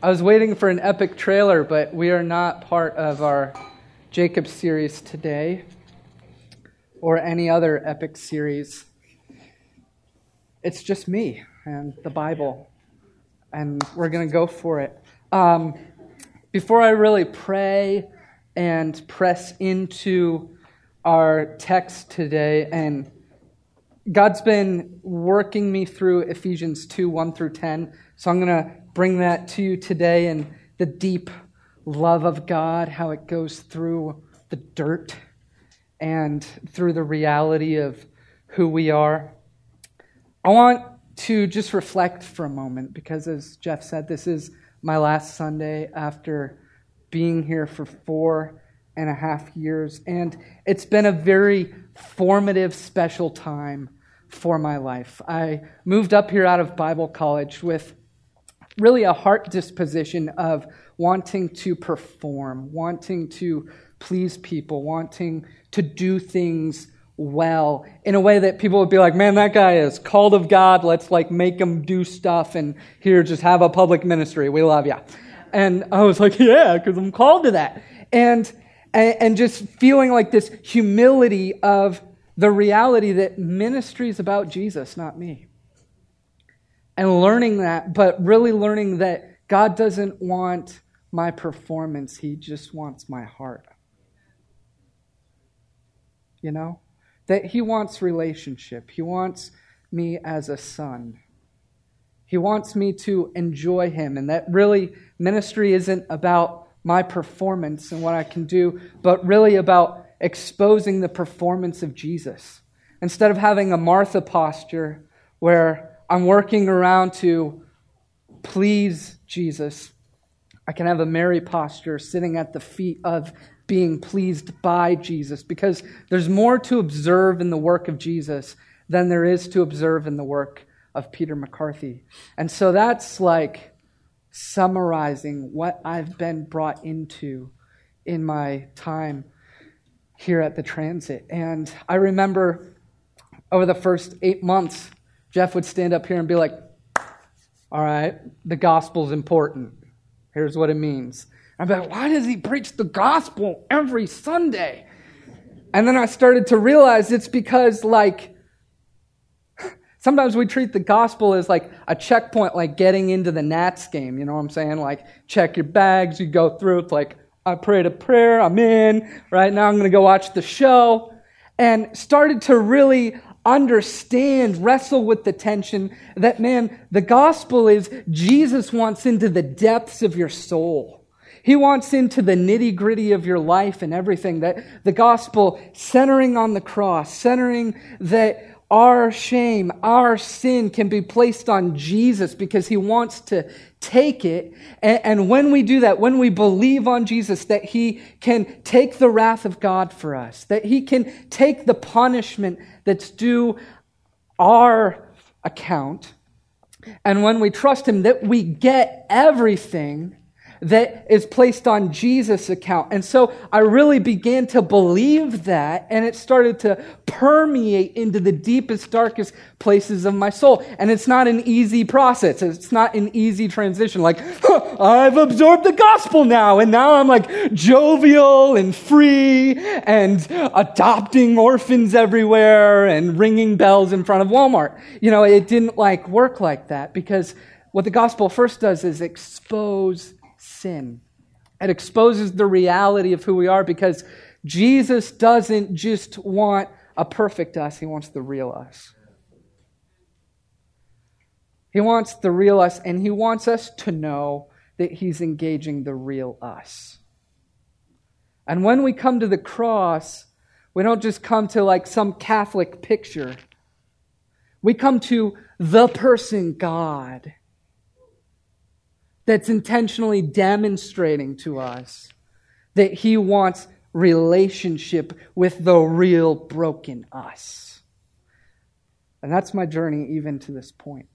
I was waiting for an epic trailer, but we are not part of our Jacob series today or any other epic series. It's just me and the Bible, and we're going to go for it. Um, before I really pray and press into our text today, and God's been working me through Ephesians 2 1 through 10. So I'm going to bring that to you today and the deep love of God, how it goes through the dirt and through the reality of who we are. I want to just reflect for a moment because, as Jeff said, this is my last Sunday after being here for four and a half years. And it's been a very formative, special time for my life. I moved up here out of Bible college with really a heart disposition of wanting to perform, wanting to please people, wanting to do things well in a way that people would be like, man, that guy is called of God. Let's like make him do stuff and here just have a public ministry. We love you. And I was like, yeah, because I'm called to that. And, and just feeling like this humility of the reality that ministry is about Jesus, not me and learning that, but really learning that God doesn't want my performance, He just wants my heart. You know? That He wants relationship, He wants me as a son. He wants me to enjoy Him, and that really ministry isn't about my performance and what I can do, but really about exposing the performance of Jesus. Instead of having a Martha posture where I'm working around to please Jesus. I can have a Mary posture sitting at the feet of being pleased by Jesus because there's more to observe in the work of Jesus than there is to observe in the work of Peter McCarthy. And so that's like summarizing what I've been brought into in my time here at the transit. And I remember over the first eight months, Jeff would stand up here and be like, all right, the gospel's important. Here's what it means. I'd be like, why does he preach the gospel every Sunday? And then I started to realize it's because, like, sometimes we treat the gospel as like a checkpoint, like getting into the Nats game. You know what I'm saying? Like, check your bags, you go through. It's like, I prayed a prayer, I'm in. Right now, I'm going to go watch the show. And started to really understand, wrestle with the tension that, man, the gospel is Jesus wants into the depths of your soul. He wants into the nitty gritty of your life and everything. That the gospel centering on the cross, centering that our shame, our sin can be placed on Jesus because he wants to take it. And, and, when we do that, when we believe on Jesus, that he can take the wrath of God for us, that he can take the punishment that's due our account, and when we trust him, that we get everything that is placed on Jesus' account. And so I really began to believe that, and it started to permeate into the deepest, darkest places of my soul. And it's not an easy process, it's not an easy transition. Like, huh, I've absorbed the gospel now, and now I'm like jovial and free and adopting orphans everywhere and ringing bells in front of Walmart. You know, it didn't like work like that because what the gospel first does is expose sin. It exposes the reality of who we are because Jesus doesn't just want a perfect us, he wants the real us. He wants the real us, and he wants us to know that he's engaging the real us. And when we come to the cross, we don't just come to like some Catholic picture. We come to the person God that's intentionally demonstrating to us that he wants relationship with the real broken us. And that's my journey even to this point.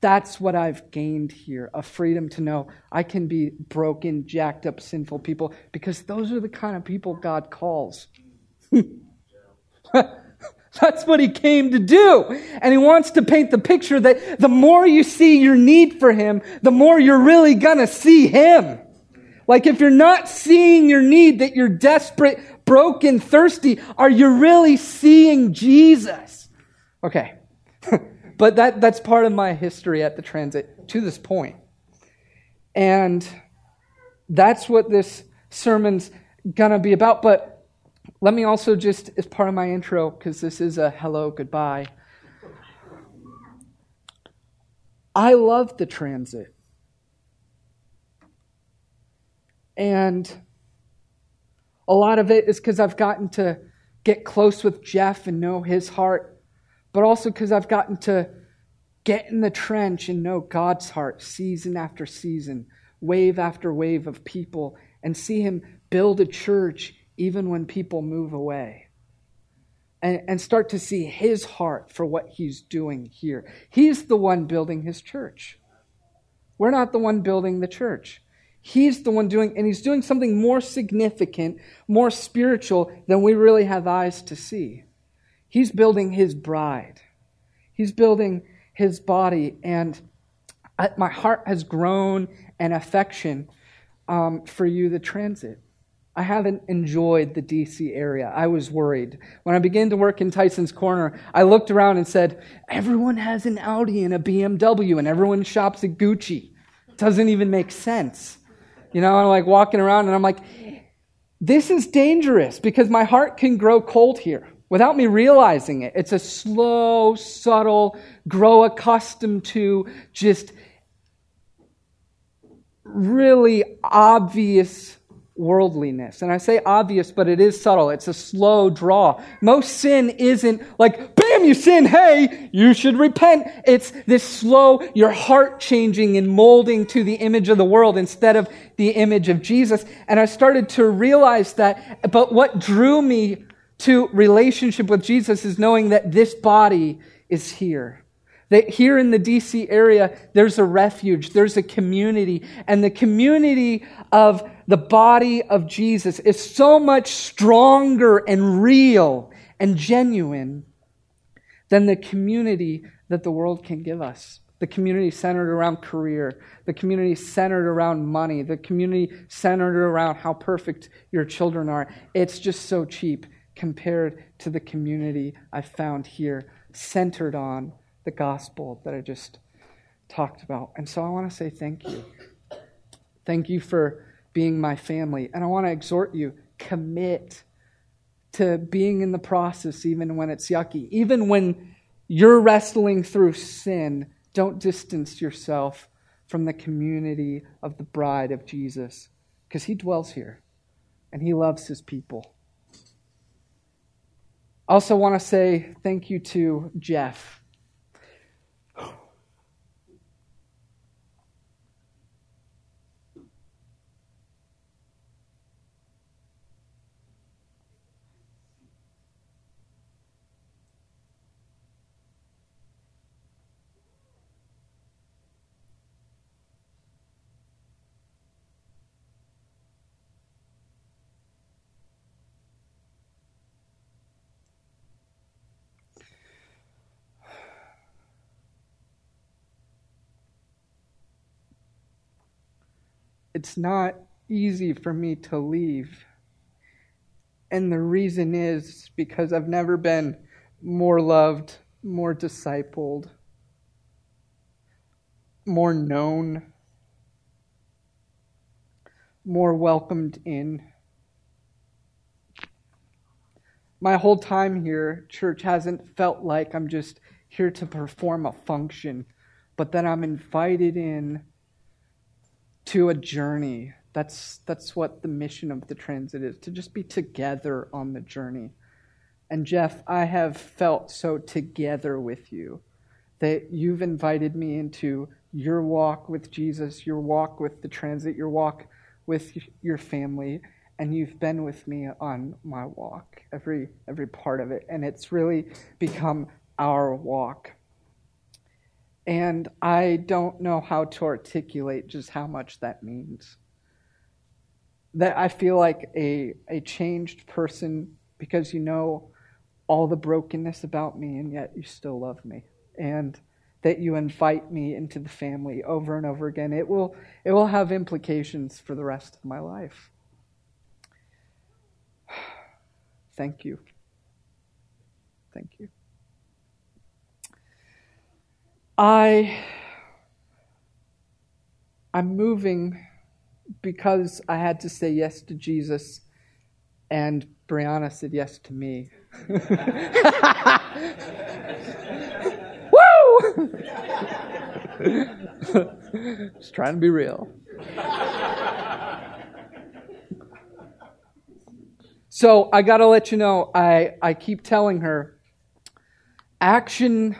That's what I've gained here a freedom to know I can be broken, jacked up, sinful people because those are the kind of people God calls. That's what he came to do. And he wants to paint the picture that the more you see your need for him, the more you're really gonna see him. Like if you're not seeing your need, that you're desperate, broken, thirsty, are you really seeing Jesus? Okay. but that, that's part of my history at the transit to this point. And that's what this sermon's gonna be about. But let me also just, as part of my intro, because this is a hello, goodbye. I love the transit. And a lot of it is because I've gotten to get close with Jeff and know his heart, but also because I've gotten to get in the trench and know God's heart season after season, wave after wave of people, and see Him build a church even when people move away. And, and start to see his heart for what he's doing here. He's the one building his church. We're not the one building the church. He's the one doing, and he's doing something more significant, more spiritual than we really have eyes to see. He's building his bride, he's building his body, and my heart has grown an affection um, for you, the transit. I haven't enjoyed the DC area. I was worried. When I began to work in Tyson's Corner, I looked around and said, Everyone has an Audi and a BMW, and everyone shops at Gucci. It doesn't even make sense. You know, I'm like walking around and I'm like, This is dangerous because my heart can grow cold here without me realizing it. It's a slow, subtle, grow accustomed to, just really obvious worldliness. And I say obvious, but it is subtle. It's a slow draw. Most sin isn't like, bam, you sin, hey, you should repent. It's this slow, your heart changing and molding to the image of the world instead of the image of Jesus. And I started to realize that, but what drew me to relationship with Jesus is knowing that this body is here. That here in the DC area, there's a refuge, there's a community, and the community of the body of Jesus is so much stronger and real and genuine than the community that the world can give us. The community centered around career, the community centered around money, the community centered around how perfect your children are. It's just so cheap compared to the community I found here, centered on the gospel that I just talked about. And so I want to say thank you. Thank you for being my family. And I want to exhort you commit to being in the process, even when it's yucky. Even when you're wrestling through sin, don't distance yourself from the community of the bride of Jesus because he dwells here and he loves his people. I also want to say thank you to Jeff. It's not easy for me to leave. And the reason is because I've never been more loved, more discipled, more known, more welcomed in. My whole time here, church hasn't felt like I'm just here to perform a function, but that I'm invited in to a journey. That's, that's what the mission of the transit is to just be together on the journey. And Jeff, I have felt so together with you that you've invited me into your walk with Jesus, your walk with the transit, your walk with your family, and you've been with me on my walk, every every part of it, and it's really become our walk. And I don't know how to articulate just how much that means. That I feel like a, a changed person because you know all the brokenness about me, and yet you still love me. And that you invite me into the family over and over again. It will, it will have implications for the rest of my life. Thank you. Thank you. I I'm moving because I had to say yes to Jesus and Brianna said yes to me. Woo! Just trying to be real. So I got to let you know, I, I keep telling her action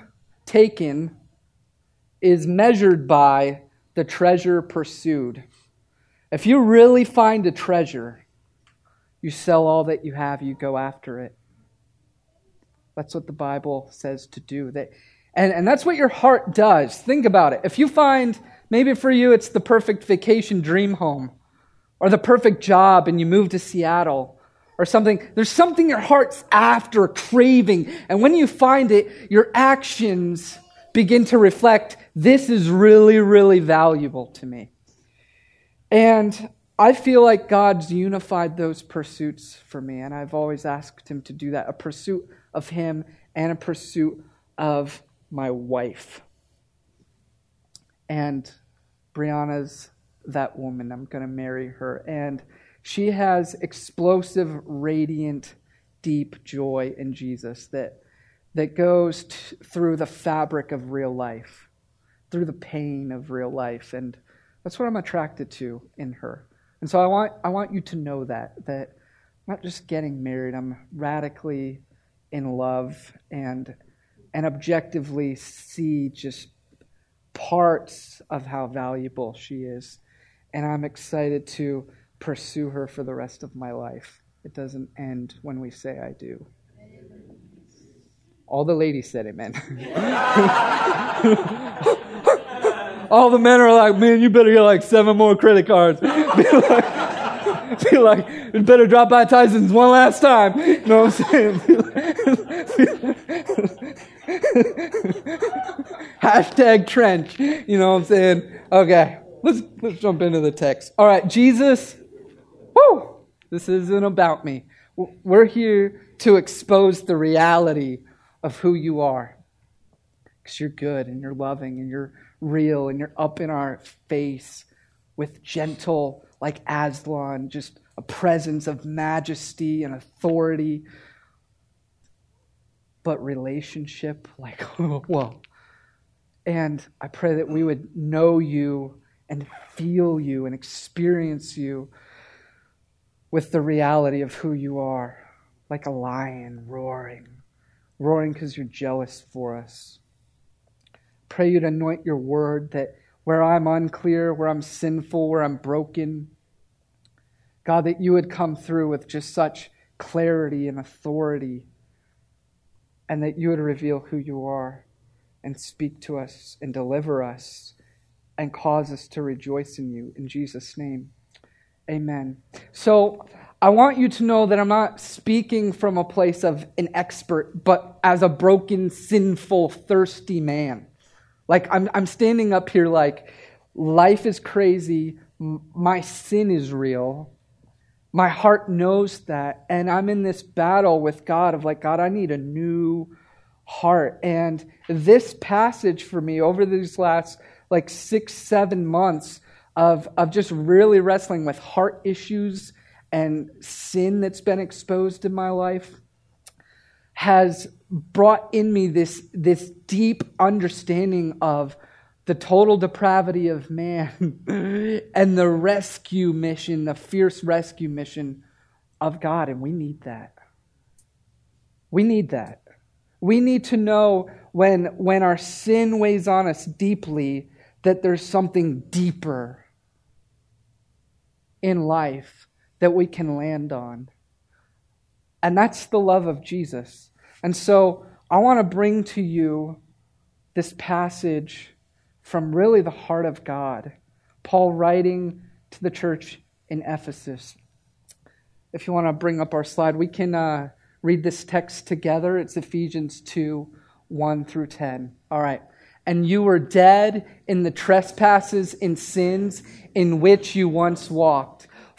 taken is measured by the treasure pursued. If you really find a treasure, you sell all that you have, you go after it. That's what the Bible says to do. That, and, and that's what your heart does. Think about it. If you find, maybe for you, it's the perfect vacation dream home or the perfect job and you move to Seattle or something, there's something your heart's after, craving. And when you find it, your actions begin to reflect this is really, really valuable to me. And I feel like God's unified those pursuits for me, and I've always asked Him to do that a pursuit of Him and a pursuit of my wife. And Brianna's that woman. I'm going to marry her. And she has explosive, radiant, deep joy in Jesus that, that goes t- through the fabric of real life through the pain of real life. And that's what I'm attracted to in her. And so I want, I want you to know that, that I'm not just getting married, I'm radically in love and, and objectively see just parts of how valuable she is. And I'm excited to pursue her for the rest of my life. It doesn't end when we say I do. All the ladies said amen. All the men are like, man, you better get like seven more credit cards. be like, be like, you better drop by Tyson's one last time. You know what I'm saying? Hashtag trench. You know what I'm saying? Okay, let's let's jump into the text. All right, Jesus. Woo! This isn't about me. We're here to expose the reality of who you are. Because you're good and you're loving and you're real and you're up in our face with gentle, like Aslan, just a presence of majesty and authority. But relationship, like, whoa. And I pray that we would know you and feel you and experience you with the reality of who you are, like a lion roaring roaring because you're jealous for us. Pray you'd anoint your word that where I'm unclear, where I'm sinful, where I'm broken, God, that you would come through with just such clarity and authority, and that you would reveal who you are and speak to us and deliver us and cause us to rejoice in you. In Jesus' name, amen. So, I want you to know that I'm not speaking from a place of an expert, but as a broken, sinful, thirsty man. Like, I'm, I'm standing up here like, life is crazy, my sin is real. My heart knows that. And I'm in this battle with God of like, God, I need a new heart. And this passage for me over these last like six, seven months of, of just really wrestling with heart issues and sin that's been exposed in my life has brought in me this, this deep understanding of the total depravity of man and the rescue mission, the fierce rescue mission of God. And we need that. We need that. We need to know when, when our sin weighs on us deeply that there's something deeper in life that we can land on. And that's the love of Jesus. And so I want to bring to you this passage from really the heart of God. Paul writing to the church in Ephesus. If you want to bring up our slide, we can, uh, read this text together. It's Ephesians 2 1 through 10. All right. And you were dead in the trespasses and sins in which you once walked,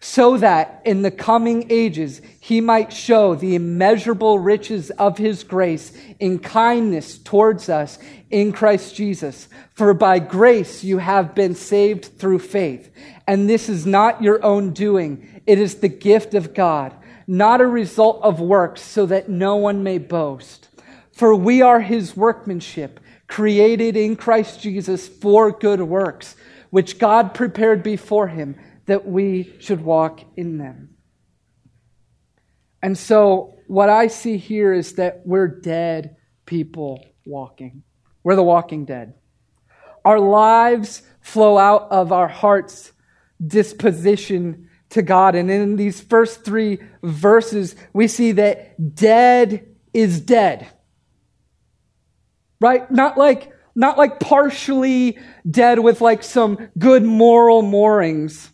so that in the coming ages he might show the immeasurable riches of his grace in kindness towards us in Christ Jesus. For by grace you have been saved through faith. And this is not your own doing, it is the gift of God, not a result of works, so that no one may boast. For we are his workmanship created in Christ Jesus for good works, which God prepared before him that we should walk in them. And so, what I see here is that we're dead people walking. We're the walking dead. Our lives flow out of our heart's disposition to God. And in these first three verses, we see that dead is dead right? Not like, not like partially dead with like some good moral moorings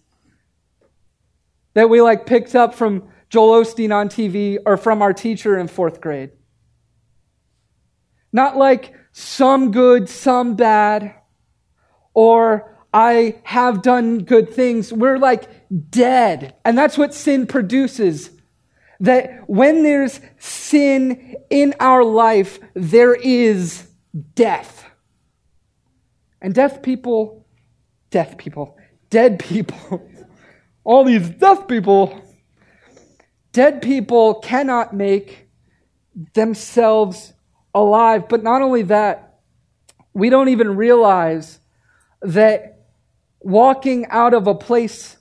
that we like picked up from Joel Osteen on TV or from our teacher in fourth grade. Not like some good, some bad, or I have done good things. We're like dead. And that's what sin produces. That when there's sin in our life, there is death. And deaf people, deaf people, dead people, all these deaf people, dead people cannot make themselves alive. But not only that, we don't even realize that walking out of a place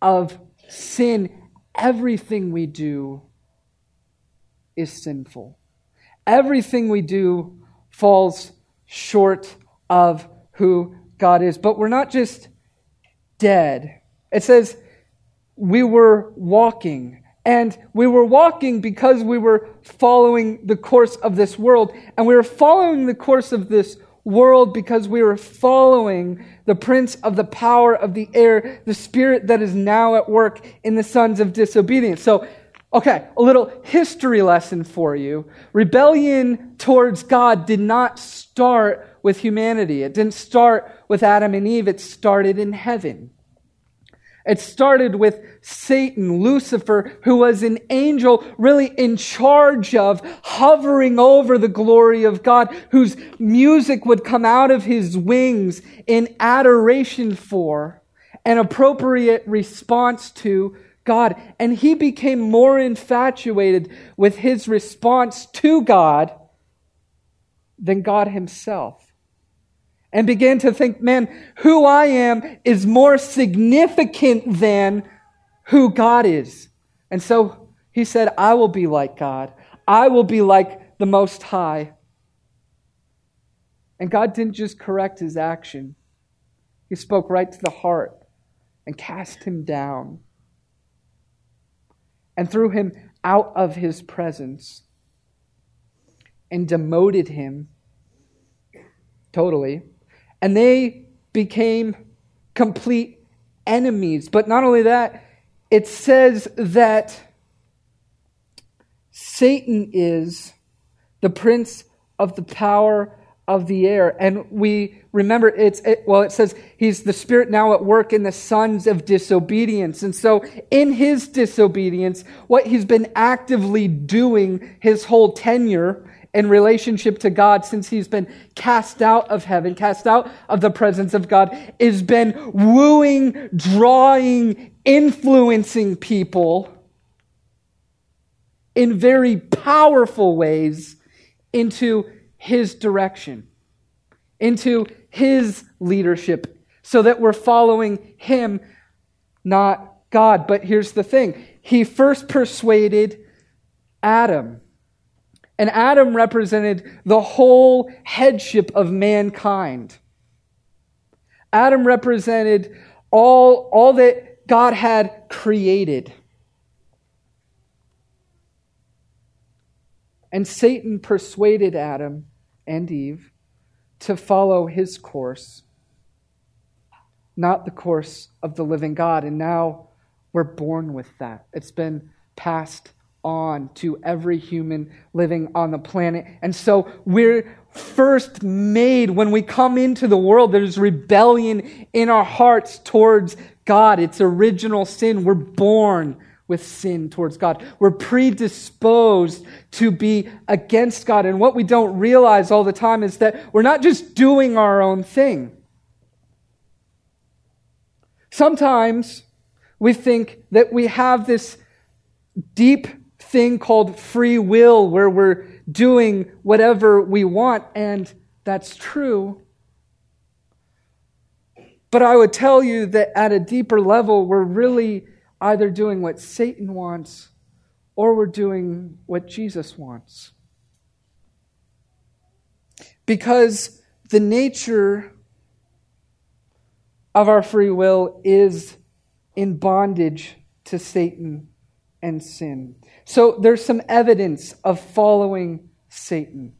of sin, everything we do is sinful. Everything we do falls short of who God is. But we're not just dead. It says we were walking. And we were walking because we were following the course of this world. And we were following the course of this world because we were following the prince of the power of the air, the spirit that is now at work in the sons of disobedience. So Okay, a little history lesson for you. Rebellion towards God did not start with humanity. It didn't start with Adam and Eve. It started in heaven. It started with Satan, Lucifer, who was an angel really in charge of hovering over the glory of God, whose music would come out of his wings in adoration for, an appropriate response to God. And he became more infatuated with his response to God than God himself. And began to think, man, who I am is more significant than who God is. And so he said, I will be like God. I will be like the Most High. And God didn't just correct his action, he spoke right to the heart and cast him down and threw him out of his presence and demoted him totally. And they became complete enemies. But not only that, it says that Satan is the prince of the power of the air. And we remember it's, it, well, it says he's the spirit now at work in the sons of disobedience. And so in his disobedience, what he's been actively doing his whole tenure in relationship to God since he's been cast out of heaven, cast out of the presence of God, is been wooing, drawing, influencing people in very powerful ways into his direction, into his leadership, so that we're following him, not God. But here's the thing He first persuaded Adam. And Adam represented the whole headship of mankind. Adam represented all, all that God had created. And Satan persuaded Adam and Eve to follow his course, not the course of the living God. And now we're born with that. It's been passed on to every human living on the planet. And so we're first made when we come into the world. There's rebellion in our hearts towards God. It's original sin. We're born with sin towards God. We're predisposed to be against God. And what we don't realize all the time is that we're not just doing our own thing. Sometimes we think that we have this deep thing called free will where we're doing whatever we want, and that's true. But I would tell you that at a deeper level, we're really either doing what Satan wants or we're doing what Jesus wants. Because the nature of our free will is in bondage to Satan and sin. So there's some evidence of following Satan.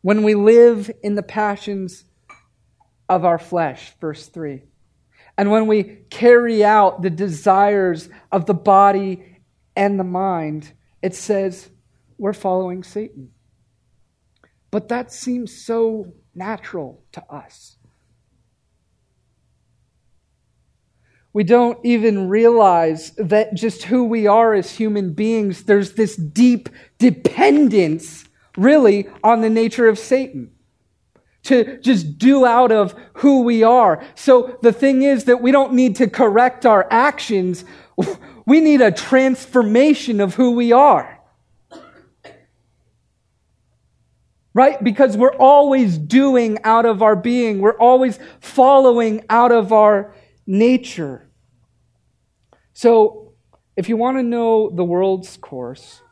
When we live in the passions of our flesh, verse 3, and when we carry out the desires of the body and the mind, it says we're following Satan. But that seems so natural to us. We don't even realize that just who we are as human beings, there's this deep dependence, really, on the nature of Satan. To just do out of who we are. So the thing is that we don't need to correct our actions. We need a transformation of who we are. Right? Because we're always doing out of our being. We're always following out of our nature. So, if you want to know the world's course,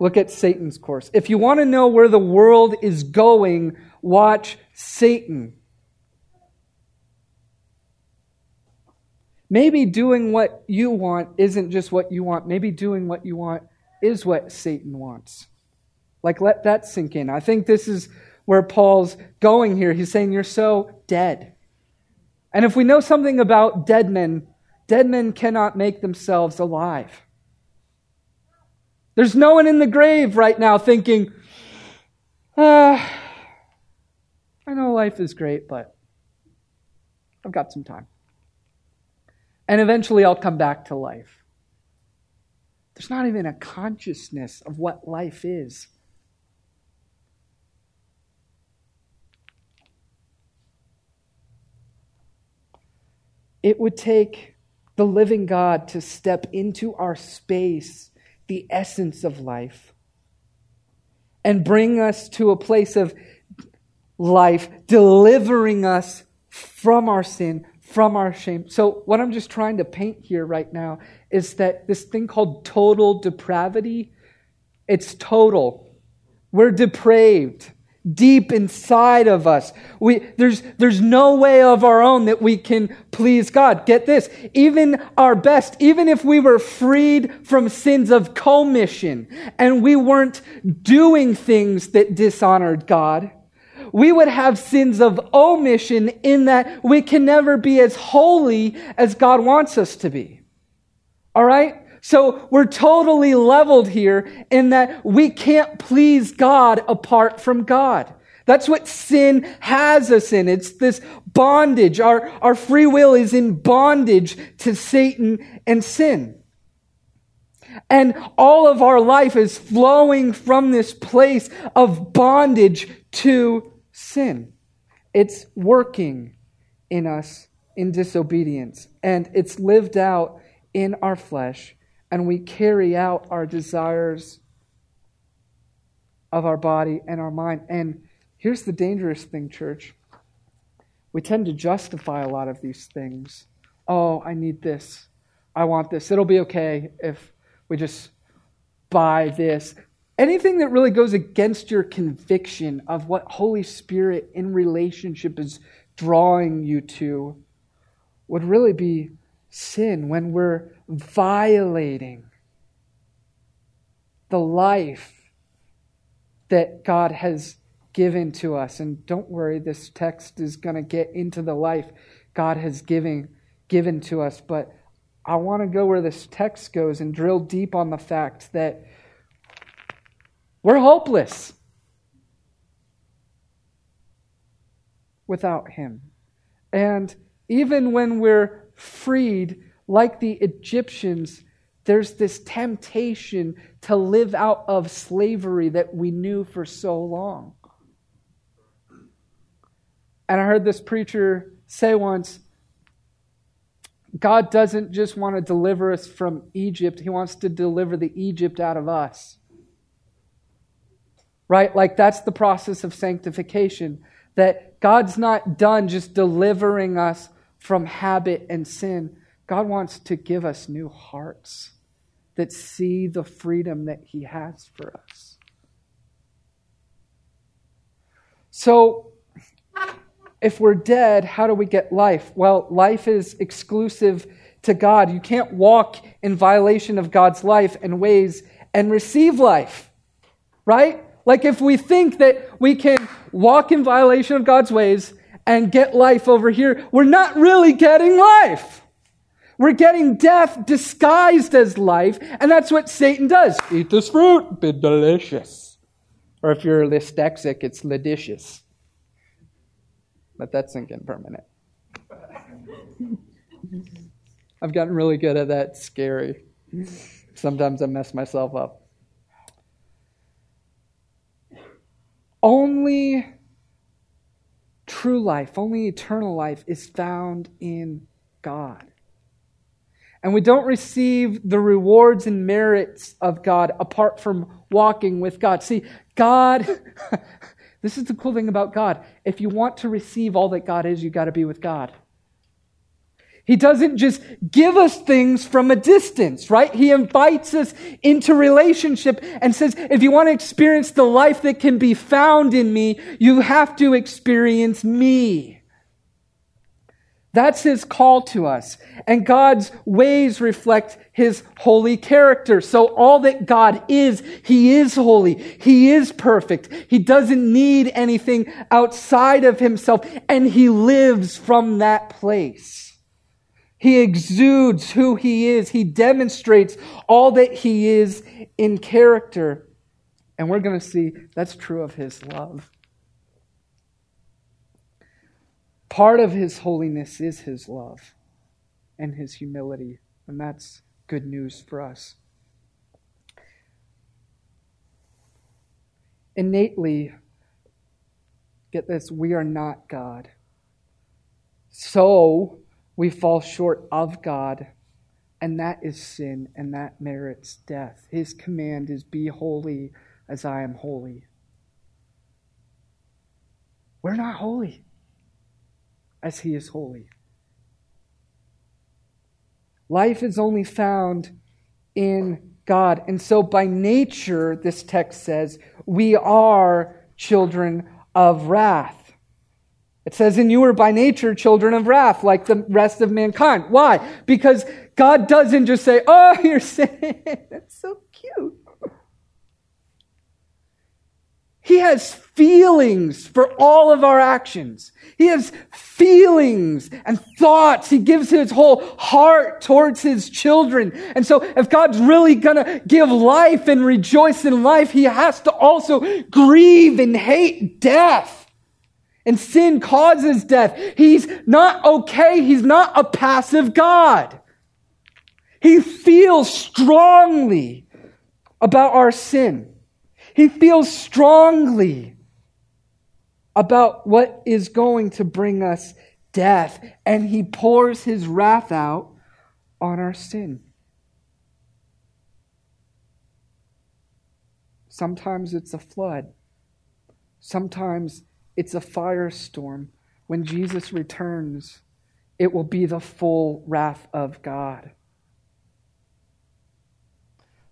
look at Satan's course. If you want to know where the world is going, watch Satan. Maybe doing what you want isn't just what you want. Maybe doing what you want is what Satan wants. Like, let that sink in. I think this is where Paul's going here. He's saying, You're so dead. And if we know something about dead men, dead men cannot make themselves alive. There's no one in the grave right now thinking, ah, I know life is great, but I've got some time. And eventually I'll come back to life. There's not even a consciousness of what life is. It would take the living God to step into our space, the essence of life, and bring us to a place of life, delivering us from our sin, from our shame. So, what I'm just trying to paint here right now is that this thing called total depravity, it's total. We're depraved deep inside of us. We, there's, there's no way of our own that we can please God. Get this. Even our best, even if we were freed from sins of commission and we weren't doing things that dishonored God, we would have sins of omission in that we can never be as holy as God wants us to be. All right? So we're totally leveled here in that we can't please God apart from God. That's what sin has us in. It's this bondage. Our, our free will is in bondage to Satan and sin. And all of our life is flowing from this place of bondage to sin. It's working in us in disobedience, and it's lived out in our flesh and we carry out our desires of our body and our mind. And here's the dangerous thing, church. We tend to justify a lot of these things. Oh, I need this. I want this. It'll be okay if we just buy this. Anything that really goes against your conviction of what Holy Spirit in relationship is drawing you to would really be sin when we're violating the life that God has given to us. And don't worry, this text is going to get into the life God has given, given to us. But I want to go where this text goes and drill deep on the fact that we're hopeless without Him. And even when we're freed, like the Egyptians, there's this temptation to live out of slavery that we knew for so long. And I heard this preacher say once God doesn't just want to deliver us from Egypt, He wants to deliver the Egypt out of us. Right? Like that's the process of sanctification. That God's not done just delivering us from habit and sin. God wants to give us new hearts that see the freedom that He has for us. So, if we're dead, how do we get life? Well, life is exclusive to God. You can't walk in violation of God's life and ways and receive life, right? Like if we think that we can walk in violation of God's ways and get life over here, we're not really getting life. We're getting death disguised as life, and that's what Satan does. Eat this fruit, be delicious. Or if you're dyslexic, it's ladicious. Let that sink in for a minute. I've gotten really good at that. scary. Sometimes I mess myself up. Only true life, only eternal life is found in God and we don't receive the rewards and merits of God apart from walking with God. See, God, this is the cool thing about God. If you want to receive all that God is, you got to be with God. He doesn't just give us things from a distance, right? He invites us into relationship and says, if you want to experience the life that can be found in me, you have to experience me. That's his call to us. And God's ways reflect his holy character. So all that God is, he is holy. He is perfect. He doesn't need anything outside of himself. And he lives from that place. He exudes who he is. He demonstrates all that he is in character. And we're going to see that's true of his love. Part of his holiness is his love and his humility, and that's good news for us. Innately, get this, we are not God. So we fall short of God, and that is sin, and that merits death. His command is be holy as I am holy. We're not holy as he is holy. Life is only found in God. And so, by nature, this text says, we are children of wrath. It says, and you are by nature children of wrath, like the rest of mankind. Why? Because God doesn't just say, oh, you're sinning. That's so cute. He has feelings for all of our actions. He has feelings and thoughts. He gives his whole heart towards his children. And so if God's really gonna give life and rejoice in life, he has to also grieve and hate death. And sin causes death. He's not okay. He's not a passive God. He feels strongly about our sin. He feels strongly about what is going to bring us death, and he pours his wrath out on our sin. Sometimes it's a flood. Sometimes it's a firestorm. When Jesus returns, it will be the full wrath of God.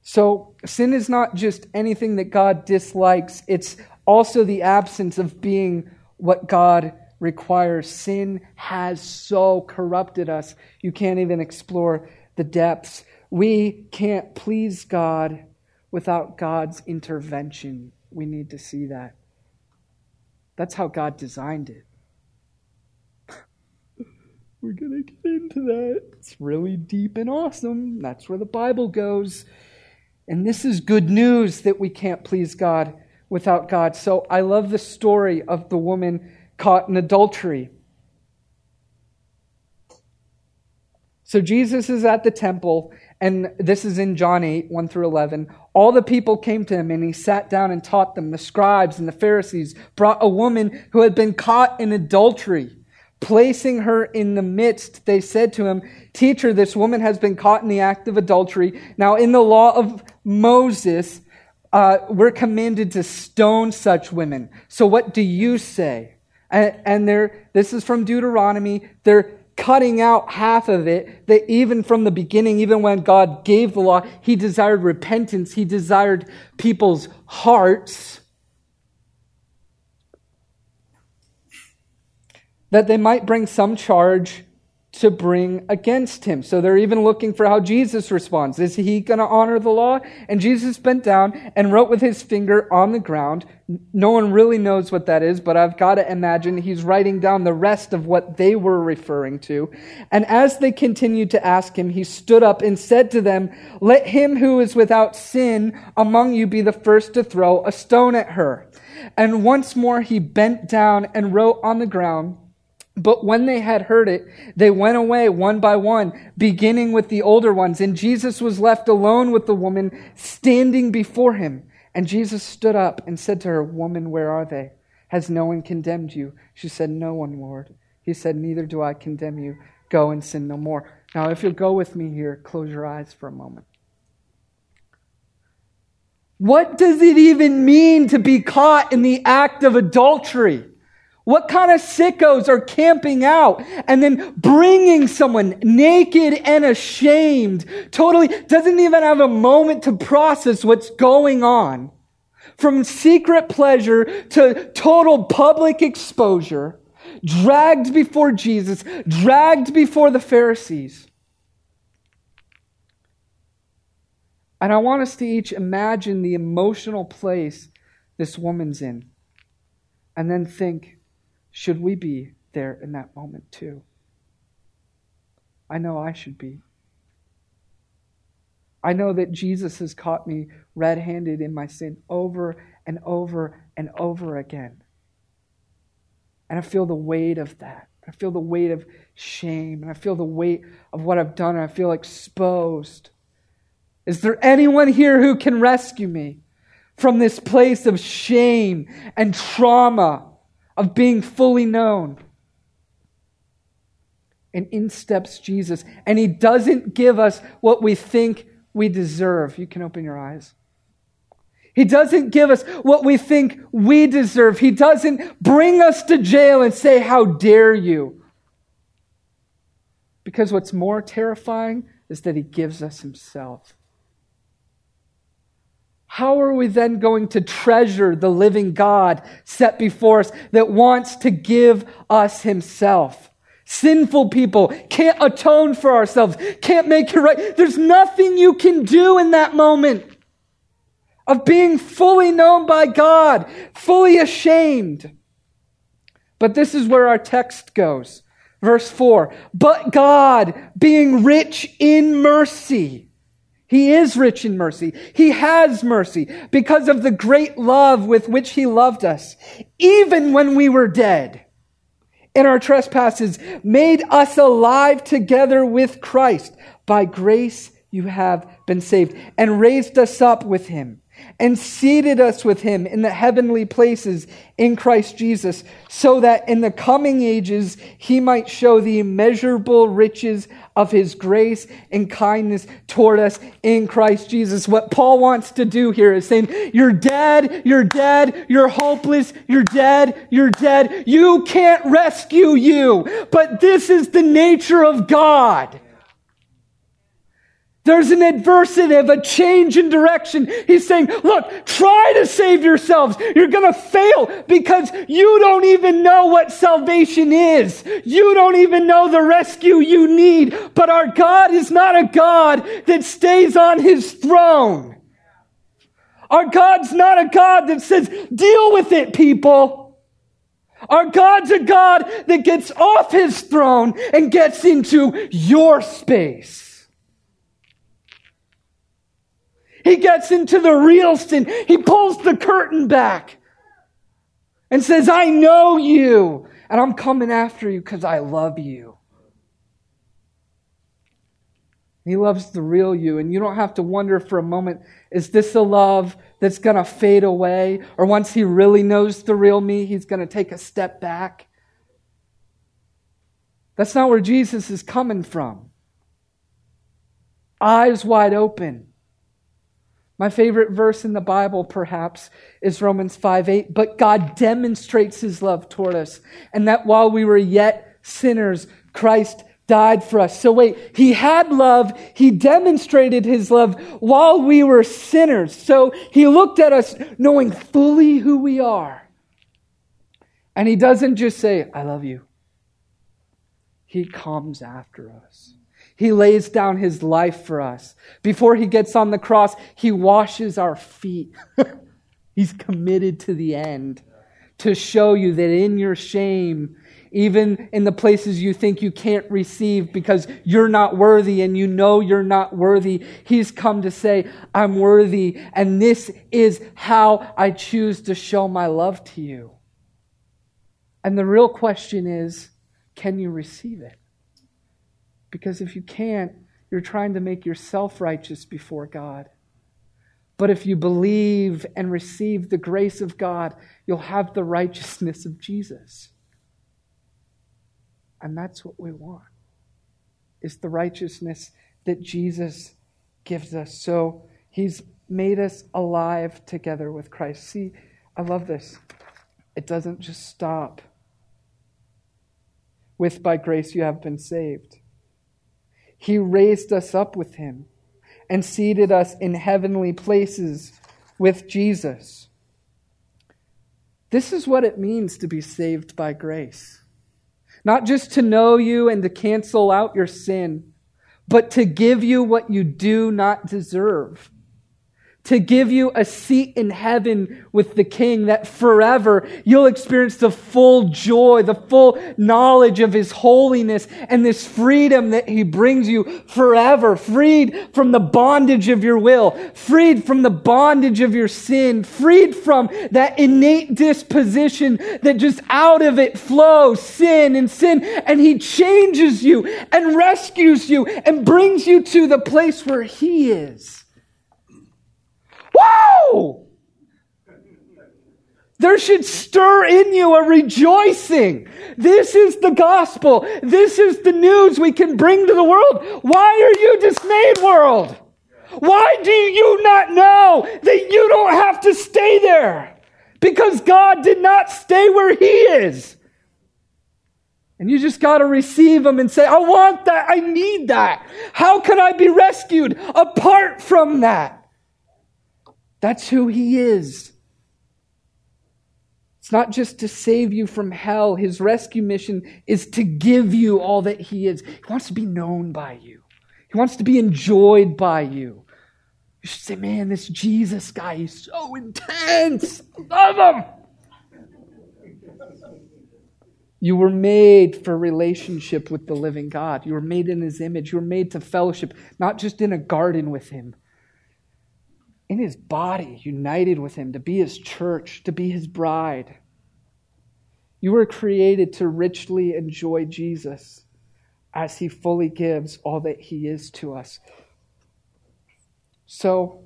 So, sin is not just anything that God dislikes, it's also the absence of being what God requires. Sin has so corrupted us, you can't even explore the depths. We can't please God without God's intervention. We need to see that. That's how God designed it. We're going to get into that. It's really deep and awesome. That's where the Bible goes. And this is good news that we can't please God without God. So I love the story of the woman caught in adultery. So Jesus is at the temple, and this is in John 8, 1 through 11. All the people came to him, and he sat down and taught them. The scribes and the Pharisees brought a woman who had been caught in adultery. Placing her in the midst, they said to him, Teacher, this woman has been caught in the act of adultery. Now, in the law of Moses, uh, we're commanded to stone such women. So, what do you say? And, and they're, this is from Deuteronomy. They're cutting out half of it, that even from the beginning, even when God gave the law, He desired repentance, He desired people's hearts. That they might bring some charge to bring against him. So they're even looking for how Jesus responds. Is he going to honor the law? And Jesus bent down and wrote with his finger on the ground. No one really knows what that is, but I've got to imagine he's writing down the rest of what they were referring to. And as they continued to ask him, he stood up and said to them, Let him who is without sin among you be the first to throw a stone at her. And once more he bent down and wrote on the ground. But when they had heard it, they went away one by one, beginning with the older ones. And Jesus was left alone with the woman standing before him. And Jesus stood up and said to her, Woman, where are they? Has no one condemned you? She said, No one, Lord. He said, Neither do I condemn you. Go and sin no more. Now, if you'll go with me here, close your eyes for a moment. What does it even mean to be caught in the act of adultery? What kind of sickos are camping out and then bringing someone naked and ashamed, totally doesn't even have a moment to process what's going on? From secret pleasure to total public exposure, dragged before Jesus, dragged before the Pharisees. And I want us to each imagine the emotional place this woman's in. And then think, should we be there in that moment too? I know I should be. I know that Jesus has caught me red handed in my sin over and over and over again. And I feel the weight of that. I feel the weight of shame. And I feel the weight of what I've done. And I feel exposed. Is there anyone here who can rescue me from this place of shame and trauma of being fully known. And in steps Jesus. And he doesn't give us what we think we deserve. You can open your eyes. He doesn't give us what we think we deserve. He doesn't bring us to jail and say, How dare you? Because what's more terrifying is that he gives us himself how are we then going to treasure the living God set before us that wants to give us himself? Sinful people can't atone for ourselves, can't make it right. There's nothing you can do in that moment of being fully known by God, fully ashamed. But this is where our text goes. Verse 4 But God, being rich in mercy, he is rich in mercy. He has mercy because of the great love with which he loved us, even when we were dead in our trespasses, made us alive together with Christ. By grace you have been saved and raised us up with him and seated us with him in the heavenly places in Christ Jesus, so that in the coming ages he might show the immeasurable riches of his grace and kindness toward us in Christ Jesus. What Paul wants to do here is saying, You're dead, you're dead, you're hopeless, you're dead, you're dead. You can't rescue you, but this is the nature of God. There's an adversity of a change in direction. He's saying, look, try to save yourselves. You're going to fail because you don't even know what salvation is. You don't even know the rescue you need. But our God is not a God that stays on his throne. Our God's not a God that says, deal with it, people. Our God's a God that gets off his throne and gets into your space. He gets into the real sin. He pulls the curtain back and says, I know you, and I'm coming after you because I love you. He loves the real you, and you don't have to wonder for a moment is this a love that's going to fade away? Or once he really knows the real me, he's going to take a step back? That's not where Jesus is coming from. Eyes wide open. My favorite verse in the Bible, perhaps, is Romans 5 8. But God demonstrates his love toward us, and that while we were yet sinners, Christ died for us. So wait, he had love. He demonstrated his love while we were sinners. So he looked at us knowing fully who we are. And he doesn't just say, I love you. He comes after us. He lays down his life for us. Before he gets on the cross, he washes our feet. He's committed to the end to show you that in your shame, even in the places you think you can't receive because you're not worthy and you know you're not worthy, He's come to say, I'm worthy, and this is how I choose to show my love to you. And the real question is, can you receive it? Because if you can't, you're trying to make yourself righteous before God. But if you believe and receive the grace of God, you'll have the righteousness of Jesus. And that's what we want. Is the righteousness that Jesus gives us. So he's made us alive together with Christ. See, I love this. It doesn't just stop with by grace you have been saved. He raised us up with him and seated us in heavenly places with Jesus. This is what it means to be saved by grace. Not just to know you and to cancel out your sin, but to give you what you do not deserve to give you a seat in heaven with the King, that forever you'll experience the full joy, the full knowledge of His holiness, and this freedom that He brings you forever, freed from the bondage of your will, freed from the bondage of your sin, freed from that innate disposition that just out of it flows sin and sin, and He changes you and rescues you and brings you to the place where He is. Whoa! There should stir in you a rejoicing. This is the gospel. This is the news we can bring to the world. Why are you dismayed, world? Why do you not know that you don't have to stay there? Because God did not stay where He is. And you just got to receive Him and say, I want that. I need that. How can I be rescued apart from that? That's who He is. It's not just to save you from hell. His rescue mission is to give you all that He is. He wants to be known by you, He wants to be enjoyed by you. You should say, man, this Jesus guy, he's so intense. Love him. You were made for relationship with the living God. You were made in his image. You were made to fellowship, not just in a garden with him, in his body, united with him, to be his church, to be his bride. You were created to richly enjoy Jesus as he fully gives all that he is to us. So,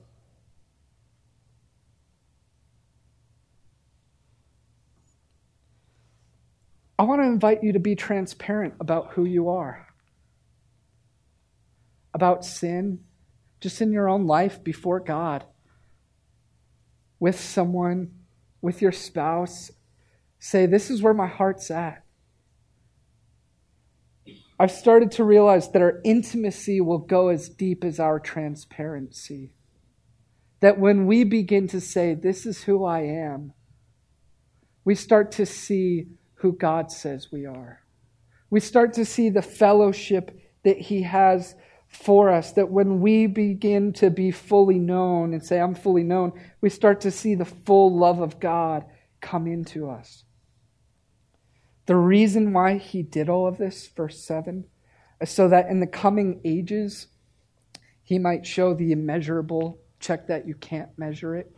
I want to invite you to be transparent about who you are, about sin, just in your own life before God, with someone, with your spouse. Say, This is where my heart's at. I've started to realize that our intimacy will go as deep as our transparency. That when we begin to say, This is who I am, we start to see who God says we are. We start to see the fellowship that He has for us. That when we begin to be fully known and say, I'm fully known, we start to see the full love of God come into us. The reason why He did all of this, verse 7, is so that in the coming ages, He might show the immeasurable. Check that you can't measure it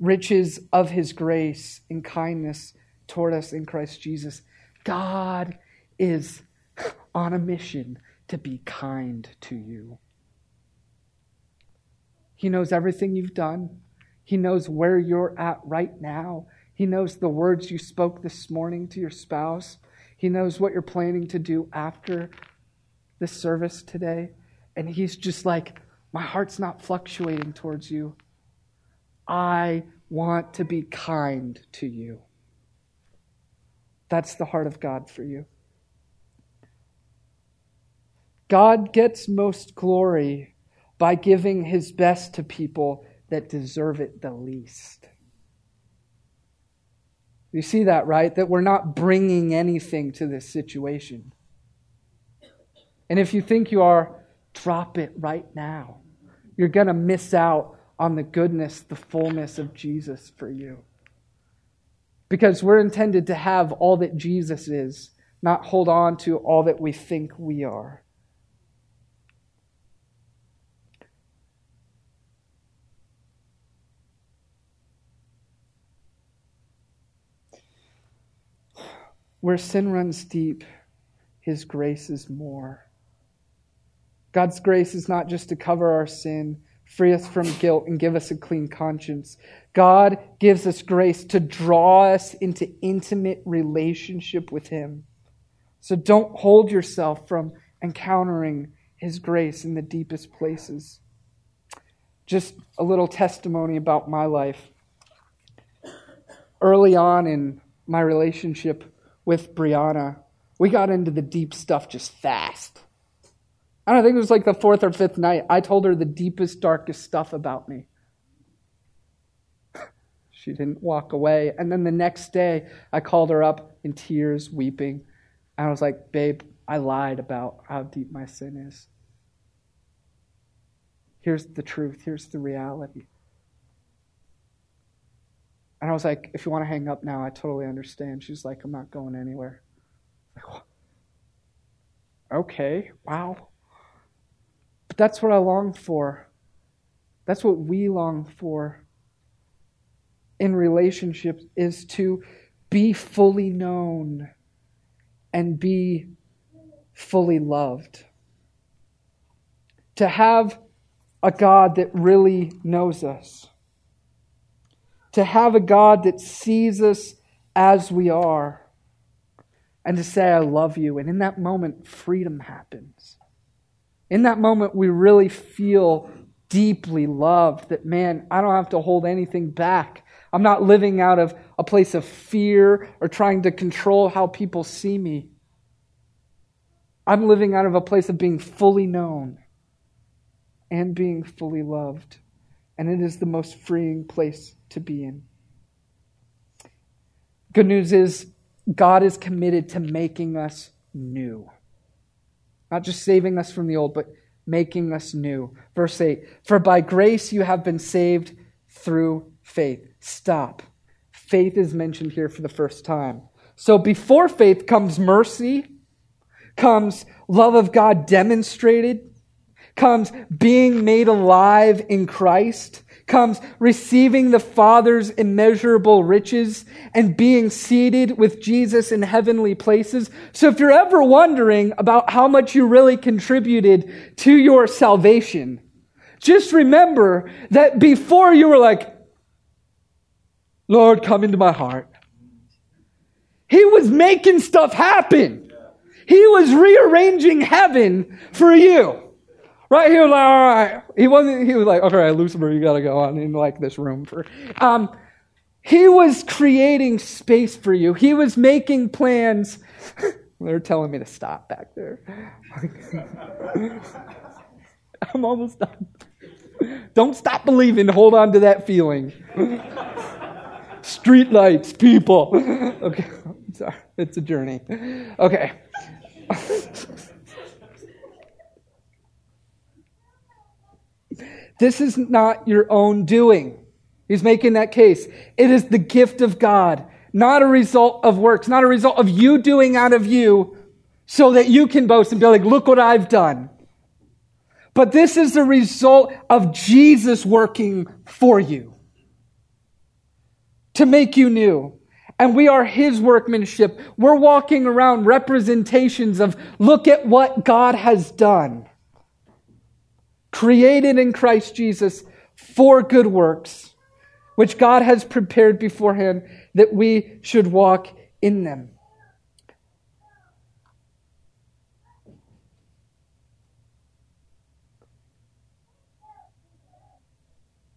riches of his grace and kindness toward us in Christ Jesus. God is on a mission to be kind to you. He knows everything you've done. He knows where you're at right now. He knows the words you spoke this morning to your spouse. He knows what you're planning to do after the service today. And he's just like, My heart's not fluctuating towards you. I want to be kind to you. That's the heart of God for you. God gets most glory by giving his best to people that deserve it the least. You see that, right? That we're not bringing anything to this situation. And if you think you are, drop it right now. You're going to miss out on the goodness, the fullness of Jesus for you. Because we're intended to have all that Jesus is, not hold on to all that we think we are. Where sin runs deep, His grace is more. God's grace is not just to cover our sin free us from guilt, and give us a clean conscience. God gives us grace to draw us into intimate relationship with Him. So don't hold yourself from encountering His grace in the deepest places. Just a little testimony about my life. Early on in my relationship with Brianna, we got into the deep stuff just fast. I don't think it was like the fourth or fifth night. I told her the deepest, darkest stuff about me. she didn't walk away. And then the next day, I called her up in tears, weeping. And I was like, babe, I lied about how deep my sin is. Here's the truth. Here's the reality. And I was like, if you want to hang up now, I totally understand. She's like, I'm not going anywhere. Like, okay, wow. But that's what I long for. That's what we long for in relationships is to be fully known and be fully loved. To have a God that really knows us. To have a God that sees us as we are. And to say, I love you. And in that moment, freedom happens. In that moment, we really feel deeply loved that, man, I don't have to hold anything back. I'm not living out of a place of fear or trying to control how people see me. I'm living out of a place of being fully known and being fully loved. And it is the most freeing place to be in. Good news is, God is committed to making us new. Not just saving us from the old, but making us new. Verse 8 For by grace you have been saved through faith. Stop. Faith is mentioned here for the first time. So before faith comes mercy, comes love of God demonstrated, comes being made alive in Christ, comes receiving the Father's immeasurable riches and being seated with Jesus in heavenly places. So if you're ever wondering about how much you really contributed to your salvation, just remember that before you were like, Lord, come into my heart. He was making stuff happen. He was rearranging heaven for you. Right? He was like, all right. He wasn't, he was like, right, Lucifer, you gotta go on in like this room for, um, he was creating space for you. He was making plans. They're telling me to stop back there. I'm almost done. Don't stop believing. Hold on to that feeling. Street lights, people. Okay, sorry. It's a journey. Okay. This is not your own doing. He's making that case. It is the gift of God, not a result of works, not a result of you doing out of you so that you can boast and be like, look what I've done. But this is the result of Jesus working for you to make you new. And we are his workmanship. We're walking around representations of look at what God has done. Created in Christ Jesus for good works, which God has prepared beforehand that we should walk in them.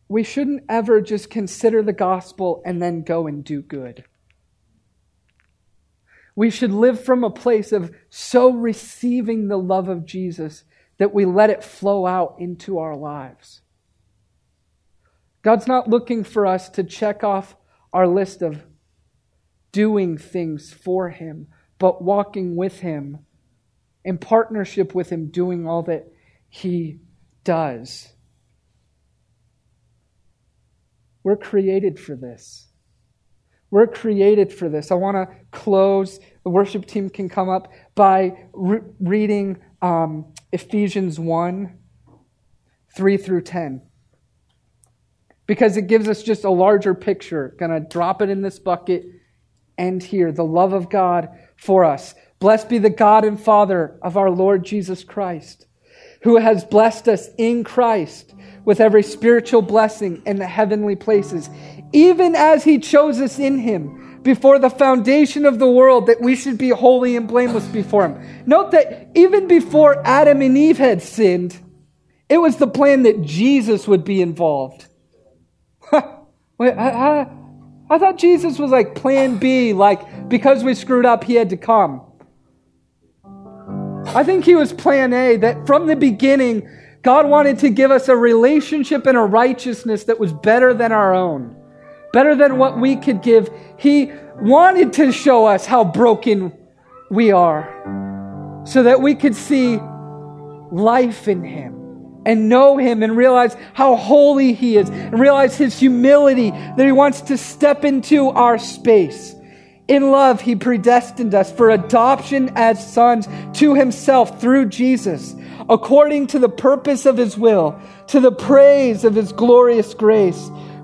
we shouldn't ever just consider the gospel and then go and do good. We should live from a place of so receiving the love of Jesus that we let it flow out into our lives. God's not looking for us to check off our list of doing things for Him, but walking with Him in partnership with Him, doing all that He does. We're created for this. We're created for this. I want to close. The worship team can come up by re- reading um, Ephesians 1 3 through 10. Because it gives us just a larger picture. Gonna drop it in this bucket, and hear the love of God for us. Blessed be the God and Father of our Lord Jesus Christ, who has blessed us in Christ with every spiritual blessing in the heavenly places, even as he chose us in him before the foundation of the world that we should be holy and blameless before him. Note that even before Adam and Eve had sinned, it was the plan that Jesus would be involved. Wait, I, I, I thought Jesus was like plan B, like because we screwed up, he had to come. I think he was plan A, that from the beginning, God wanted to give us a relationship and a righteousness that was better than our own, better than what we could give. He wanted to show us how broken we are so that we could see life in Him and know Him and realize how holy He is and realize His humility that He wants to step into our space. In love, He predestined us for adoption as sons to Himself through Jesus according to the purpose of his will, to the praise of his glorious grace,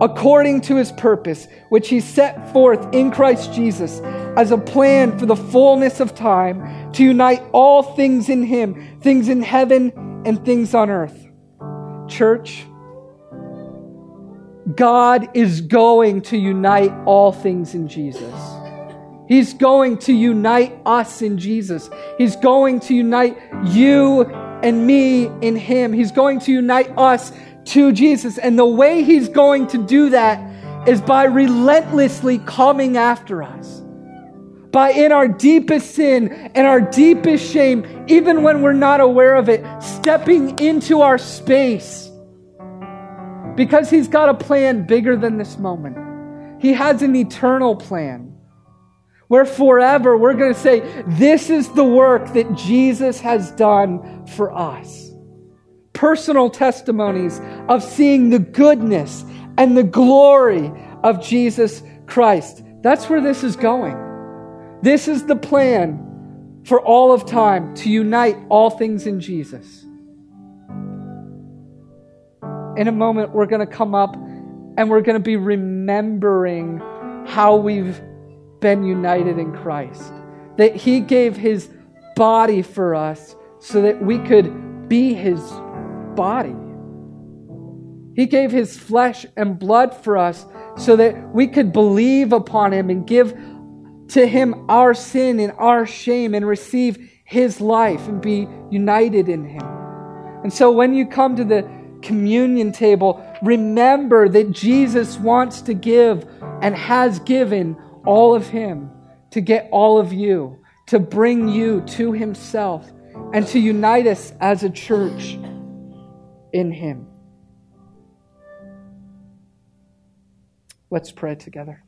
according to his purpose, which he set forth in Christ Jesus as a plan for the fullness of time to unite all things in him, things in heaven and things on earth. Church, God is going to unite all things in Jesus. He's going to unite us in Jesus. He's going to unite you and me in Him. He's going to unite us to Jesus. And the way He's going to do that is by relentlessly coming after us. By in our deepest sin and our deepest shame, even when we're not aware of it, stepping into our space. Because He's got a plan bigger than this moment. He has an eternal plan where forever we're going to say, This is the work that Jesus has done for us personal testimonies of seeing the goodness and the glory of Jesus Christ. That's where this is going. This is the plan for all of time to unite all things in Jesus. in a moment, we're going to come up and we're going to be remembering how we've been united in Christ. That He gave His body for us so that we could be His body. He gave His flesh and blood for us so that we could believe upon Him and give to Him our sin and our shame and receive His life and be united in Him. And so when you come to the communion table, remember that Jesus wants to give and has given all of Him to get all of you, to bring you to Himself, and to unite us as a church in Him. Let's pray together.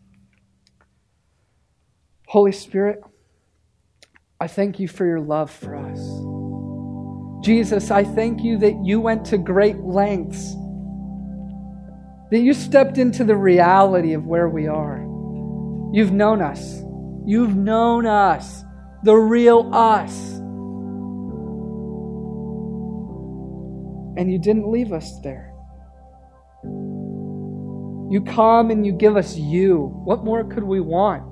Holy Spirit, I thank you for your love for us. Jesus, I thank you that you went to great lengths, that you stepped into the reality of where we are. You've known us. You've known us, the real us. And you didn't leave us there. You come and you give us you. What more could we want?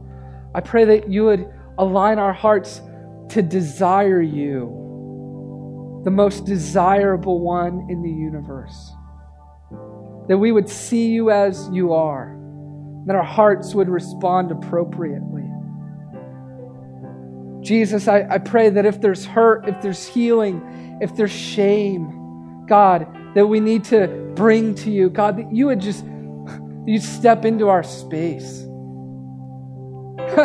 I pray that you would align our hearts to desire you, the most desirable one in the universe. That we would see you as you are, that our hearts would respond appropriately. Jesus, I, I pray that if there's hurt, if there's healing, if there's shame, God, that we need to bring to you, God, that you would just you step into our space.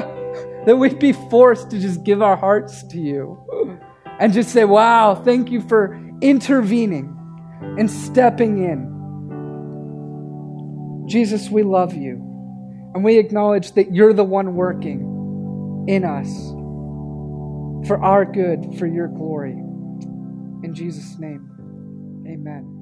that we'd be forced to just give our hearts to you and just say, Wow, thank you for intervening and stepping in. Jesus, we love you. And we acknowledge that you're the one working in us for our good, for your glory. In Jesus' name, amen.